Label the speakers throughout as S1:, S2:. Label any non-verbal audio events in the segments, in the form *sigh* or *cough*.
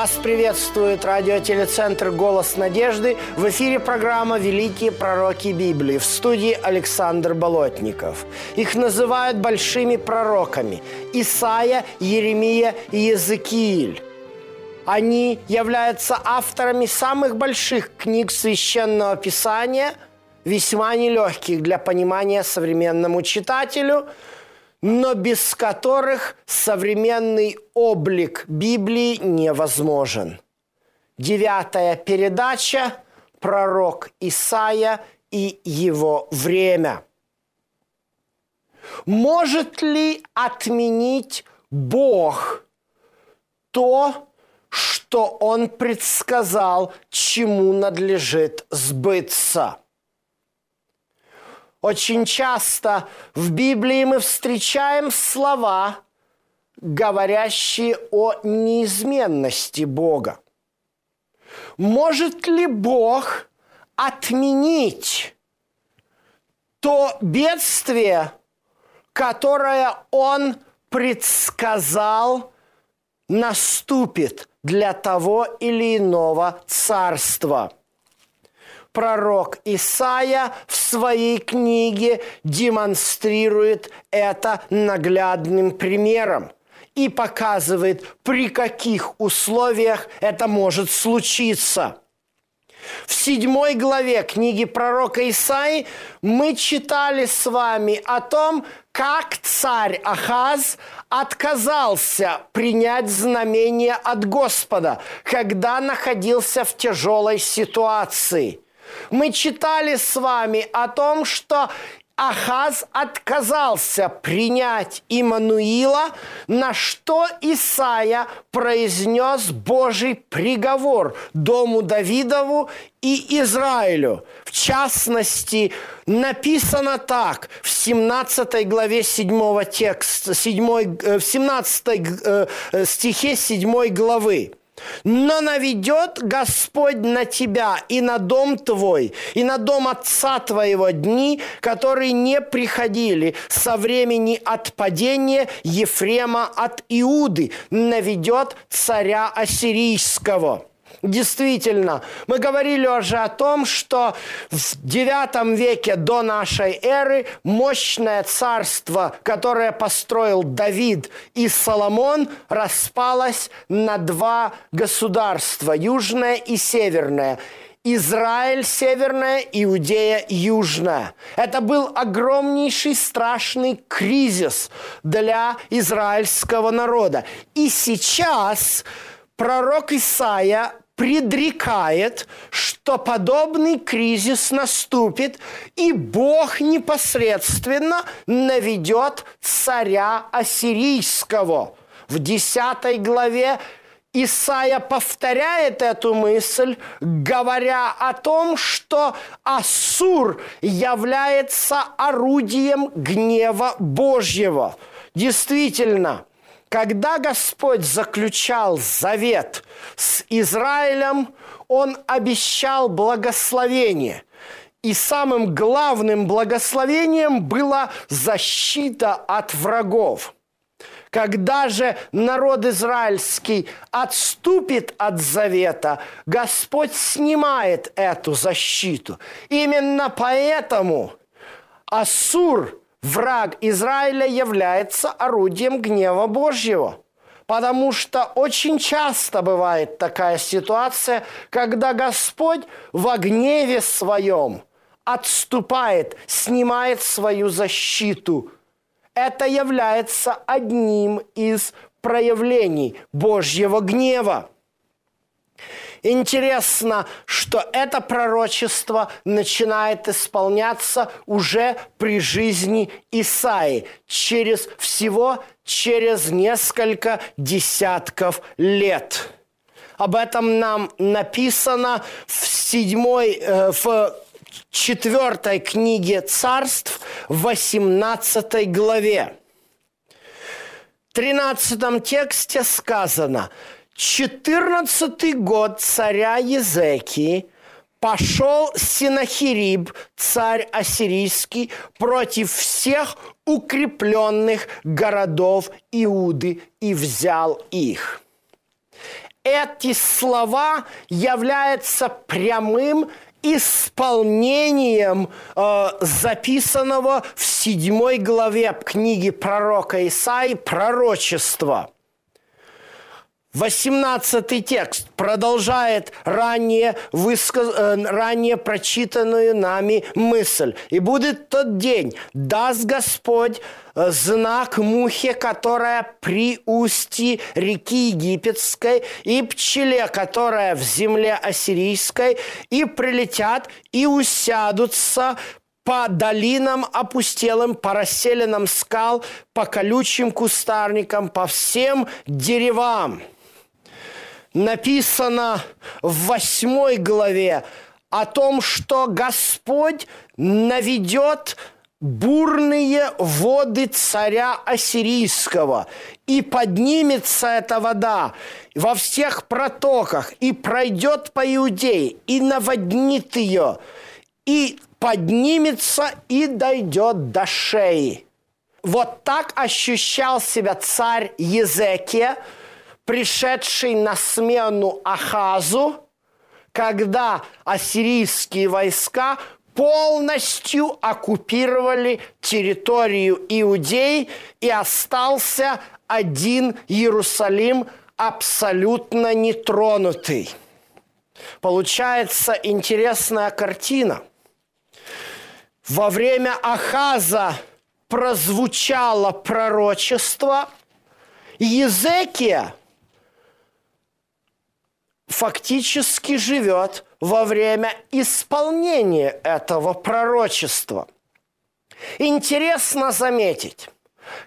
S1: Вас приветствует радиотелецентр «Голос надежды». В эфире программа «Великие пророки Библии» в студии Александр Болотников. Их называют большими пророками – Исаия, Еремия и Езекииль. Они являются авторами самых больших книг Священного Писания, весьма нелегких для понимания современному читателю – но без которых современный облик Библии невозможен. Девятая передача «Пророк Исаия и его время». Может ли отменить Бог то, что Он предсказал, чему надлежит сбыться – очень часто в Библии мы встречаем слова, говорящие о неизменности Бога. Может ли Бог отменить то бедствие, которое Он предсказал наступит для того или иного царства – пророк Исаия в своей книге демонстрирует это наглядным примером и показывает, при каких условиях это может случиться. В седьмой главе книги пророка Исаи мы читали с вами о том, как царь Ахаз отказался принять знамение от Господа, когда находился в тяжелой ситуации – мы читали с вами о том, что Ахаз отказался принять Имануила, на что Исаия произнес Божий приговор дому Давидову и Израилю. В частности, написано так в 17 главе 7 текста, 7, э, в 17 э, э, стихе 7 главы. Но наведет Господь на тебя и на дом твой, и на дом отца твоего дни, которые не приходили со времени отпадения Ефрема от Иуды, наведет царя Ассирийского». Действительно, мы говорили уже о том, что в IX веке до нашей эры мощное царство, которое построил Давид и Соломон, распалось на два государства, южное и северное. Израиль северная, Иудея южная. Это был огромнейший страшный кризис для израильского народа. И сейчас пророк Исаия предрекает, что подобный кризис наступит, и Бог непосредственно наведет царя ассирийского. В 10 главе Исаия повторяет эту мысль, говоря о том, что Ассур является орудием гнева Божьего. Действительно, когда Господь заключал завет с Израилем, Он обещал благословение. И самым главным благословением была защита от врагов. Когда же народ израильский отступит от завета, Господь снимает эту защиту. Именно поэтому Ассур враг Израиля является орудием гнева Божьего. Потому что очень часто бывает такая ситуация, когда Господь в гневе своем отступает, снимает свою защиту. Это является одним из проявлений Божьего гнева. Интересно, что это пророчество начинает исполняться уже при жизни Исаи, через всего через несколько десятков лет. Об этом нам написано в седьмой, э, в четвертой книге царств, 18 главе. В 13 тексте сказано, 14 год царя Езекии пошел Синахириб, царь ассирийский, против всех укрепленных городов Иуды и взял их. Эти слова являются прямым исполнением э, записанного в седьмой главе книги пророка Исаи пророчества – 18 текст продолжает ранее, высказ... Э, ранее прочитанную нами мысль. «И будет тот день, даст Господь э, знак мухе, которая при устье реки Египетской, и пчеле, которая в земле ассирийской, и прилетят, и усядутся по долинам опустелым, по расселенным скал, по колючим кустарникам, по всем деревам» написано в восьмой главе о том, что Господь наведет бурные воды царя Ассирийского, и поднимется эта вода во всех протоках, и пройдет по Иудее, и наводнит ее, и поднимется, и дойдет до шеи. Вот так ощущал себя царь Езекия – пришедший на смену Ахазу, когда ассирийские войска полностью оккупировали территорию Иудеи и остался один Иерусалим абсолютно нетронутый. Получается интересная картина. Во время Ахаза прозвучало пророчество, Езекия – фактически живет во время исполнения этого пророчества. Интересно заметить,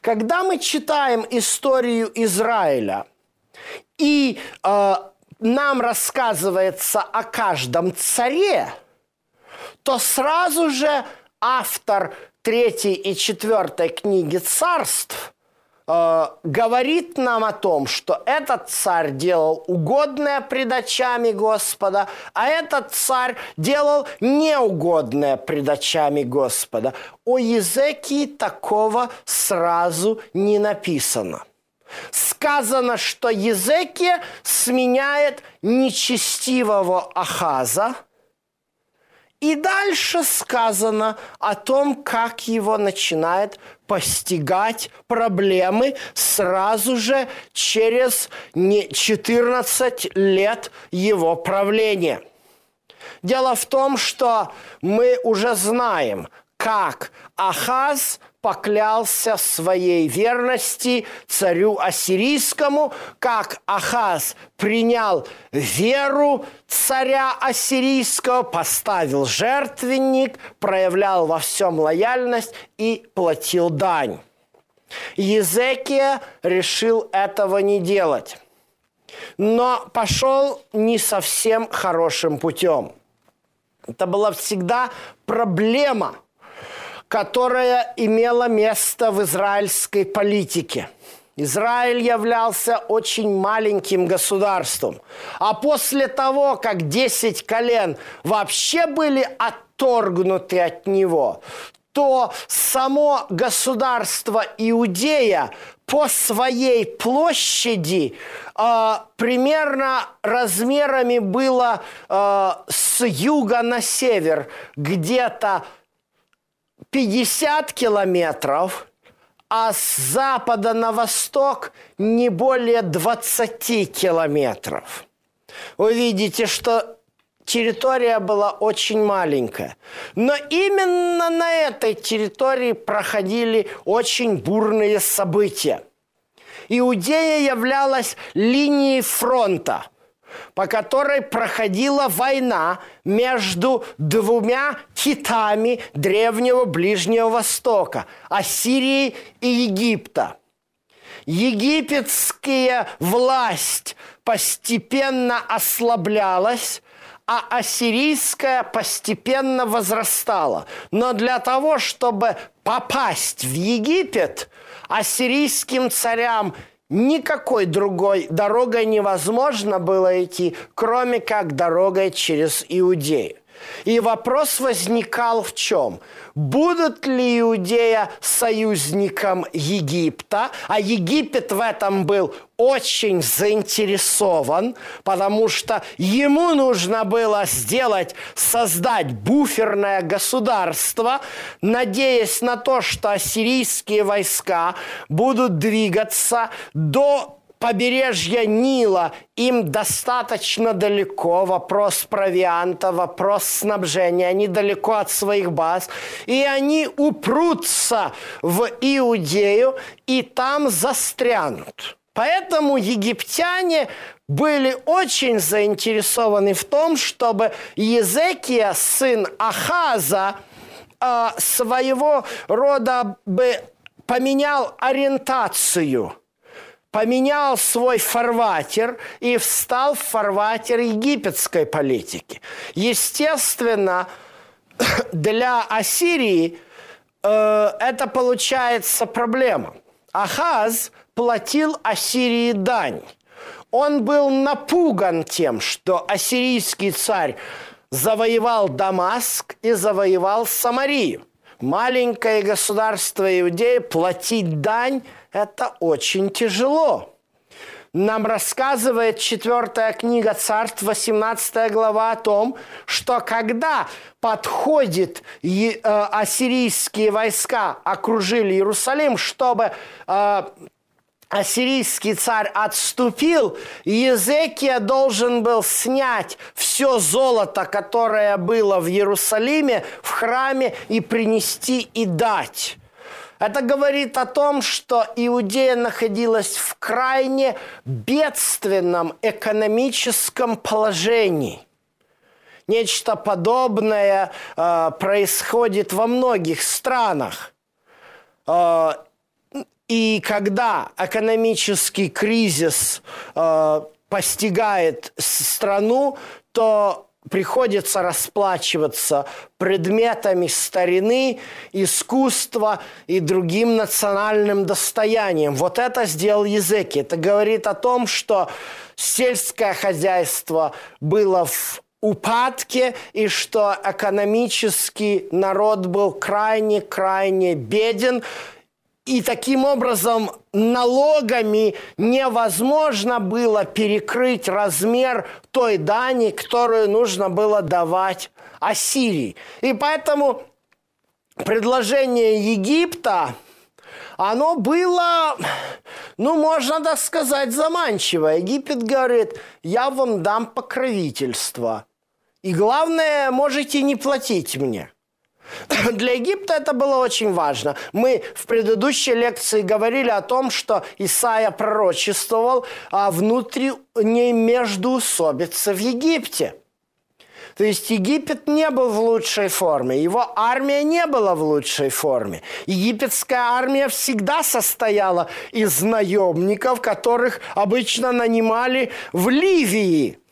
S1: когда мы читаем историю Израиля, и э, нам рассказывается о каждом царе, то сразу же автор третьей и четвертой книги царств Э, говорит нам о том, что этот царь делал угодное пред очами Господа, а этот царь делал неугодное пред очами Господа. О Езекии такого сразу не написано. Сказано, что Езекия сменяет нечестивого Ахаза – и дальше сказано о том, как его начинает постигать проблемы сразу же через 14 лет его правления. Дело в том, что мы уже знаем, как Ахаз поклялся своей верности царю ассирийскому, как Ахаз принял веру царя ассирийского, поставил жертвенник, проявлял во всем лояльность и платил дань. Езекия решил этого не делать, но пошел не совсем хорошим путем. Это была всегда проблема – которая имела место в израильской политике. Израиль являлся очень маленьким государством. А после того, как 10 колен вообще были отторгнуты от него, то само государство Иудея по своей площади э, примерно размерами было э, с юга на север, где-то 50 километров, а с запада на восток не более 20 километров. Вы видите, что территория была очень маленькая. Но именно на этой территории проходили очень бурные события. Иудея являлась линией фронта – по которой проходила война между двумя китами древнего Ближнего Востока – Ассирии и Египта. Египетская власть постепенно ослаблялась, а ассирийская постепенно возрастала. Но для того, чтобы попасть в Египет, ассирийским царям никакой другой дорогой невозможно было идти, кроме как дорогой через Иудею. И вопрос возникал в чем? Будут ли Иудея союзником Египта? А Египет в этом был очень заинтересован, потому что ему нужно было сделать, создать буферное государство, надеясь на то, что ассирийские войска будут двигаться до побережья Нила. Им достаточно далеко, вопрос провианта, вопрос снабжения, они далеко от своих баз, и они упрутся в Иудею и там застрянут. Поэтому египтяне были очень заинтересованы в том, чтобы Езекия, сын Ахаза, а, своего рода бы поменял ориентацию – поменял свой фарватер и встал в фарватер египетской политики. Естественно, *coughs* для Ассирии э, это получается проблема. Ахаз платил Ассирии дань. Он был напуган тем, что ассирийский царь завоевал Дамаск и завоевал Самарию. Маленькое государство Иудеи платить дань – это очень тяжело. Нам рассказывает четвертая книга Царств, 18 глава о том, что когда подходит э, ассирийские войска, окружили Иерусалим, чтобы э, ассирийский царь отступил, Езекия должен был снять все золото, которое было в Иерусалиме, в храме, и принести и дать. Это говорит о том, что Иудея находилась в крайне бедственном экономическом положении. Нечто подобное э, происходит во многих странах. Э, и когда экономический кризис э, постигает страну, то приходится расплачиваться предметами старины, искусства и другим национальным достоянием. Вот это сделал Языки. Это говорит о том, что сельское хозяйство было в упадке и что экономический народ был крайне-крайне беден, и таким образом налогами невозможно было перекрыть размер той дани, которую нужно было давать Ассирии. И поэтому предложение Египта, оно было, ну, можно так сказать, заманчиво. Египет говорит, я вам дам покровительство. И главное, можете не платить мне. *laughs* Для Египта это было очень важно. Мы в предыдущей лекции говорили о том, что Исаия пророчествовал о внутренней междуусобице в Египте. То есть Египет не был в лучшей форме, его армия не была в лучшей форме. Египетская армия всегда состояла из наемников, которых обычно нанимали в Ливии –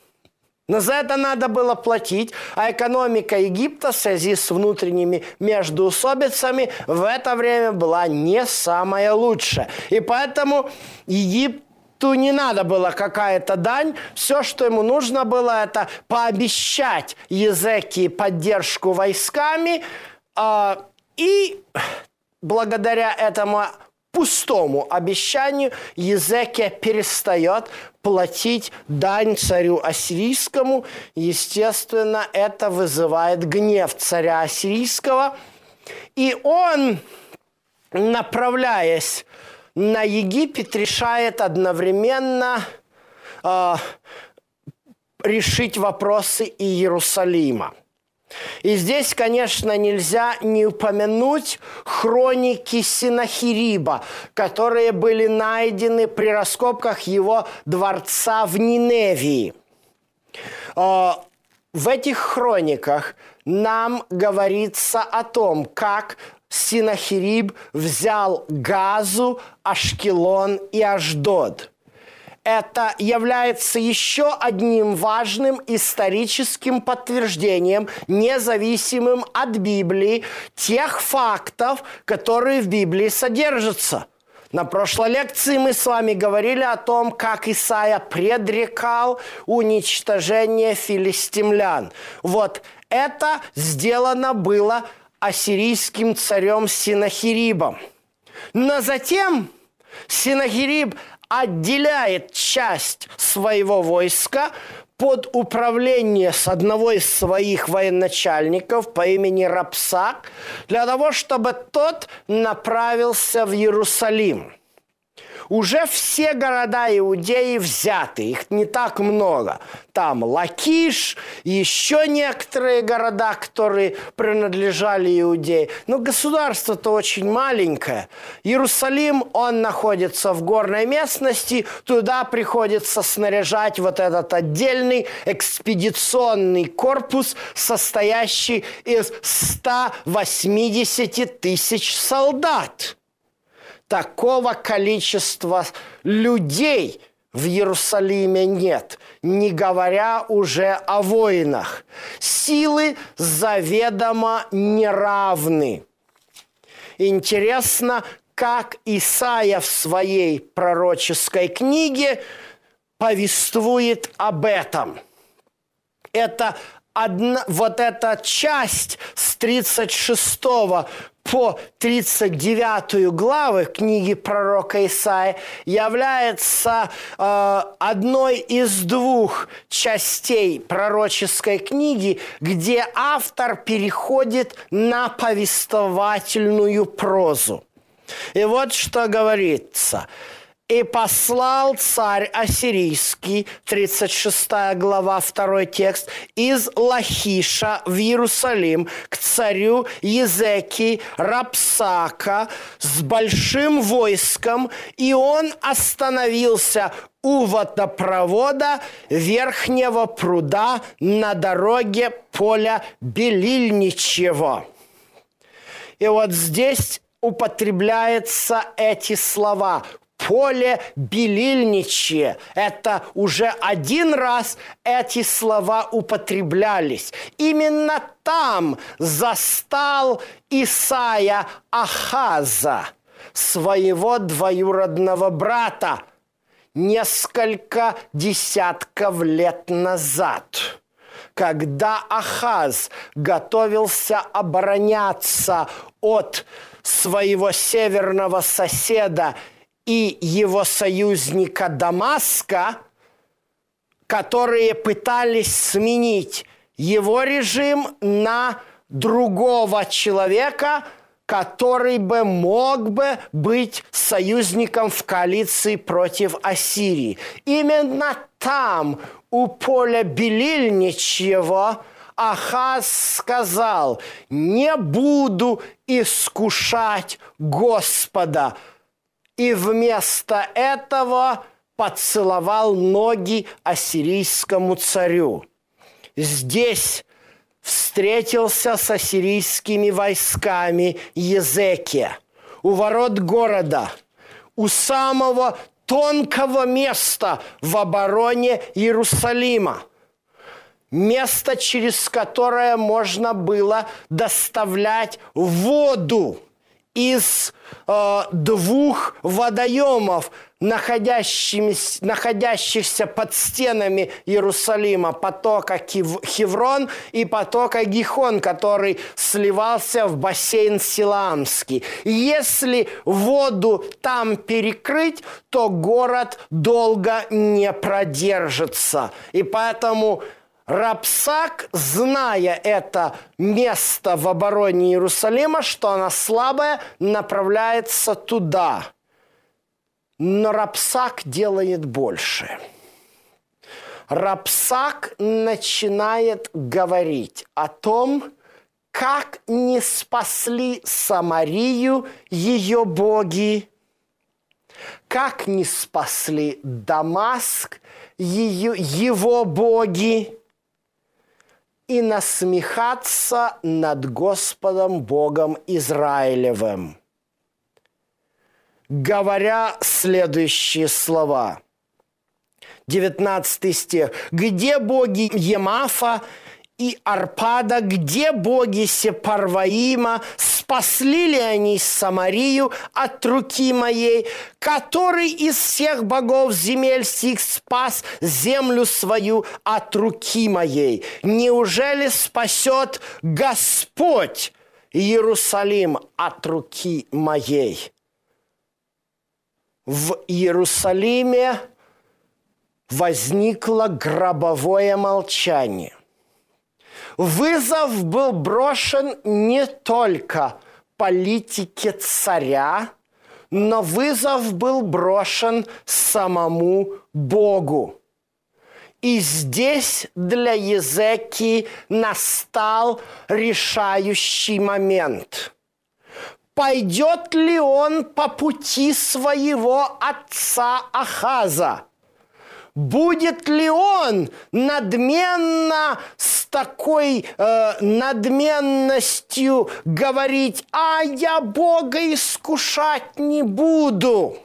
S1: но за это надо было платить, а экономика Египта в связи с внутренними междуусобицами в это время была не самая лучшая. И поэтому Египту не надо было какая-то дань. Все, что ему нужно было, это пообещать Езеки поддержку войсками. Э, и благодаря этому пустому обещанию Езекия перестает платить дань царю ассирийскому. Естественно, это вызывает гнев царя ассирийского. И он, направляясь на Египет, решает одновременно э, решить вопросы Иерусалима. И здесь, конечно, нельзя не упомянуть хроники Синахириба, которые были найдены при раскопках его дворца в Ниневии. А, в этих хрониках нам говорится о том, как Синахириб взял Газу, Ашкелон и Аждод. Это является еще одним важным историческим подтверждением, независимым от Библии, тех фактов, которые в Библии содержатся. На прошлой лекции мы с вами говорили о том, как Исаия предрекал уничтожение филистимлян. Вот это сделано было ассирийским царем Синахирибом. Но затем Синахириб отделяет часть своего войска под управление с одного из своих военачальников по имени Рапсак для того, чтобы тот направился в Иерусалим – уже все города Иудеи взяты, их не так много. Там Лакиш, еще некоторые города, которые принадлежали Иудеи. Но государство-то очень маленькое. Иерусалим, он находится в горной местности, туда приходится снаряжать вот этот отдельный экспедиционный корпус, состоящий из 180 тысяч солдат такого количества людей в Иерусалиме нет, не говоря уже о воинах. Силы заведомо неравны. Интересно, как Исаия в своей пророческой книге повествует об этом. Это одна, вот эта часть с 36 по 39 главы книги пророка Исаия является э, одной из двух частей пророческой книги, где автор переходит на повествовательную прозу. И вот что говорится – и послал царь ассирийский, 36 глава, 2 текст, из Лахиша в Иерусалим к царю Езеки Рапсака с большим войском, и он остановился у водопровода верхнего пруда на дороге поля Белильничьего. И вот здесь употребляются эти слова поле белильничье. Это уже один раз эти слова употреблялись. Именно там застал Исаия Ахаза, своего двоюродного брата, несколько десятков лет назад когда Ахаз готовился обороняться от своего северного соседа и его союзника Дамаска, которые пытались сменить его режим на другого человека, который бы мог бы быть союзником в коалиции против Ассирии. Именно там, у поля Белильничьего, Ахаз сказал, не буду искушать Господа, и вместо этого поцеловал ноги ассирийскому царю. Здесь встретился с ассирийскими войсками Езекия у ворот города, у самого тонкого места в обороне Иерусалима. Место, через которое можно было доставлять воду из э, двух водоемов, находящихся под стенами Иерусалима, потока Хеврон и потока Гихон, который сливался в бассейн Силамский. Если воду там перекрыть, то город долго не продержится. И поэтому Рапсак, зная это место в обороне Иерусалима, что она слабая, направляется туда. Но Рапсак делает больше. Рапсак начинает говорить о том, как не спасли Самарию ее боги, как не спасли Дамаск ее, его боги, и насмехаться над Господом Богом Израилевым, говоря следующие слова. 19 стих. «Где боги Емафа и Арпада, где боги Сепарваима, спасли ли они Самарию от руки моей, который из всех богов земель сих спас землю свою от руки моей? Неужели спасет Господь Иерусалим от руки моей?» В Иерусалиме возникло гробовое молчание. Вызов был брошен не только политике царя, но вызов был брошен самому Богу. И здесь для Езеки настал решающий момент. Пойдет ли он по пути своего отца Ахаза – будет ли он надменно с такой э, надменностью говорить, а я Бога искушать не буду.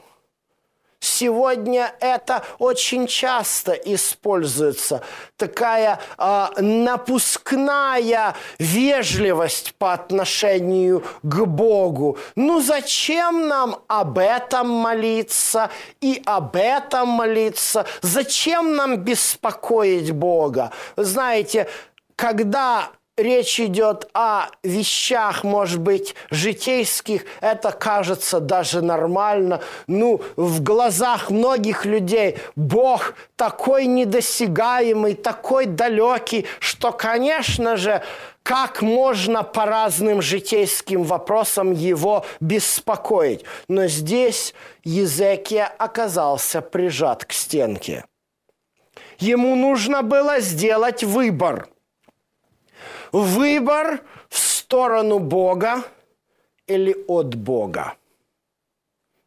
S1: Сегодня это очень часто используется. Такая э, напускная вежливость по отношению к Богу. Ну зачем нам об этом молиться и об этом молиться? Зачем нам беспокоить Бога? Знаете, когда речь идет о вещах, может быть, житейских, это кажется даже нормально. Ну, в глазах многих людей Бог такой недосягаемый, такой далекий, что, конечно же, как можно по разным житейским вопросам его беспокоить. Но здесь Езекия оказался прижат к стенке. Ему нужно было сделать выбор – Выбор в сторону Бога или от Бога.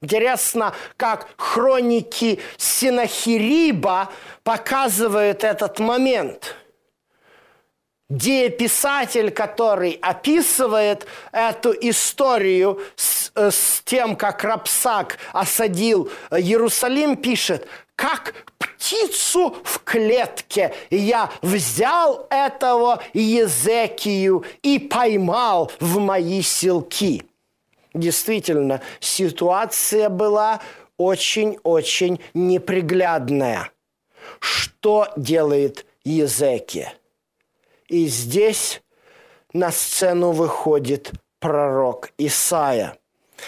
S1: Интересно, как хроники Синахириба показывают этот момент. Дееписатель, который описывает эту историю с, э, с тем, как Рапсак осадил Иерусалим, пишет, как птицу в клетке. Я взял этого Езекию и поймал в мои селки. Действительно, ситуация была очень-очень неприглядная. Что делает Езекия? И здесь на сцену выходит пророк Исаия.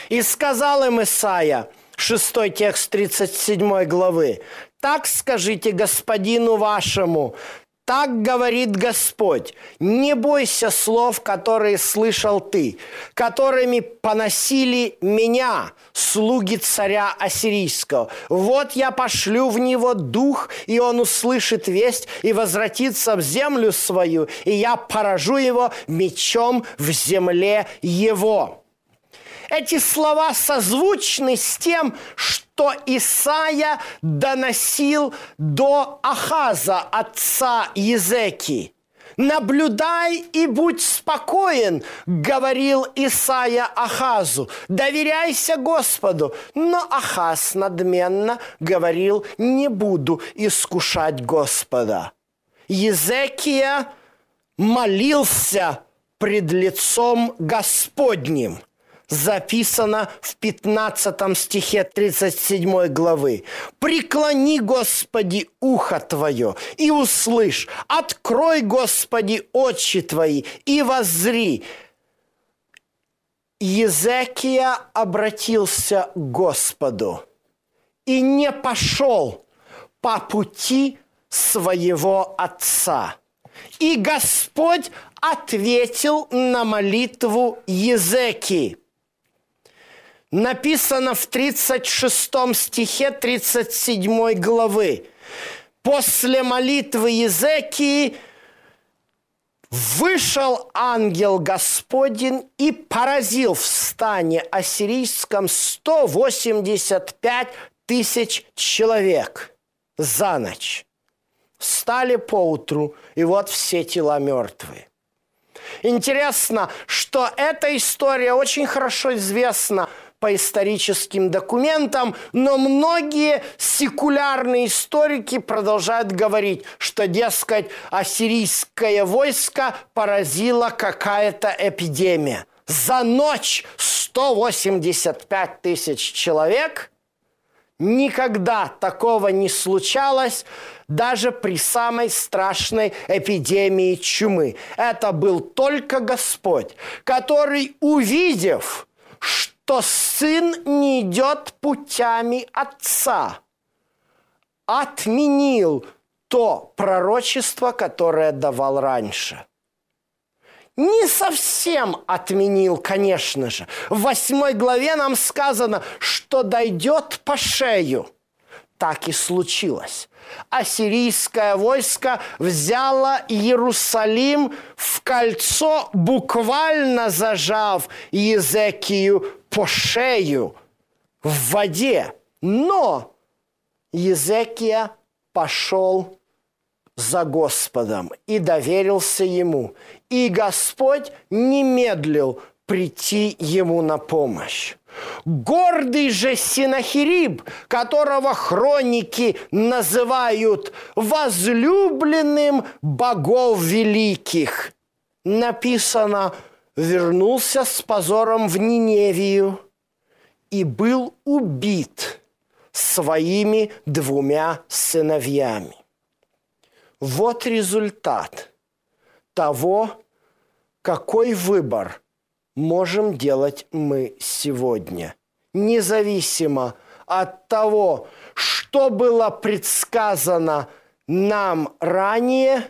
S1: И сказал им Исаия, 6 текст 37 главы, так скажите господину вашему, так говорит Господь, не бойся слов, которые слышал ты, которыми поносили меня, слуги царя Ассирийского. Вот я пошлю в него дух, и он услышит весть и возвратится в землю свою, и я поражу его мечом в земле его». Эти слова созвучны с тем, что Исаия доносил до Ахаза, отца Езеки. «Наблюдай и будь спокоен», — говорил Исаия Ахазу. «Доверяйся Господу». Но Ахаз надменно говорил, «Не буду искушать Господа». Езекия молился пред лицом Господним – записано в 15 стихе 37 главы. «Преклони, Господи, ухо Твое и услышь, открой, Господи, очи Твои и воззри». Езекия обратился к Господу и не пошел по пути своего отца. И Господь ответил на молитву Езекии – написано в 36 стихе 37 главы. После молитвы Езекии вышел ангел Господень и поразил в стане ассирийском 185 тысяч человек за ночь. Встали поутру, и вот все тела мертвые. Интересно, что эта история очень хорошо известна по историческим документам, но многие секулярные историки продолжают говорить, что, дескать, ассирийское войско поразило какая-то эпидемия. За ночь 185 тысяч человек – Никогда такого не случалось даже при самой страшной эпидемии чумы. Это был только Господь, который, увидев, что сын не идет путями отца, отменил то пророчество, которое давал раньше – не совсем отменил, конечно же. В восьмой главе нам сказано, что дойдет по шею. Так и случилось. Ассирийское войско взяло Иерусалим в кольцо, буквально зажав Езекию по шею в воде. Но Езекия пошел за Господом и доверился Ему. И Господь не медлил прийти ему на помощь. Гордый же Синахириб, которого хроники называют возлюбленным богов великих, написано, вернулся с позором в Ниневию и был убит своими двумя сыновьями. Вот результат того, какой выбор можем делать мы сегодня, независимо от того, что было предсказано нам ранее,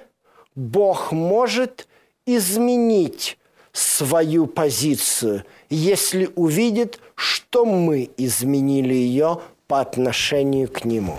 S1: Бог может изменить свою позицию, если увидит, что мы изменили ее по отношению к Нему.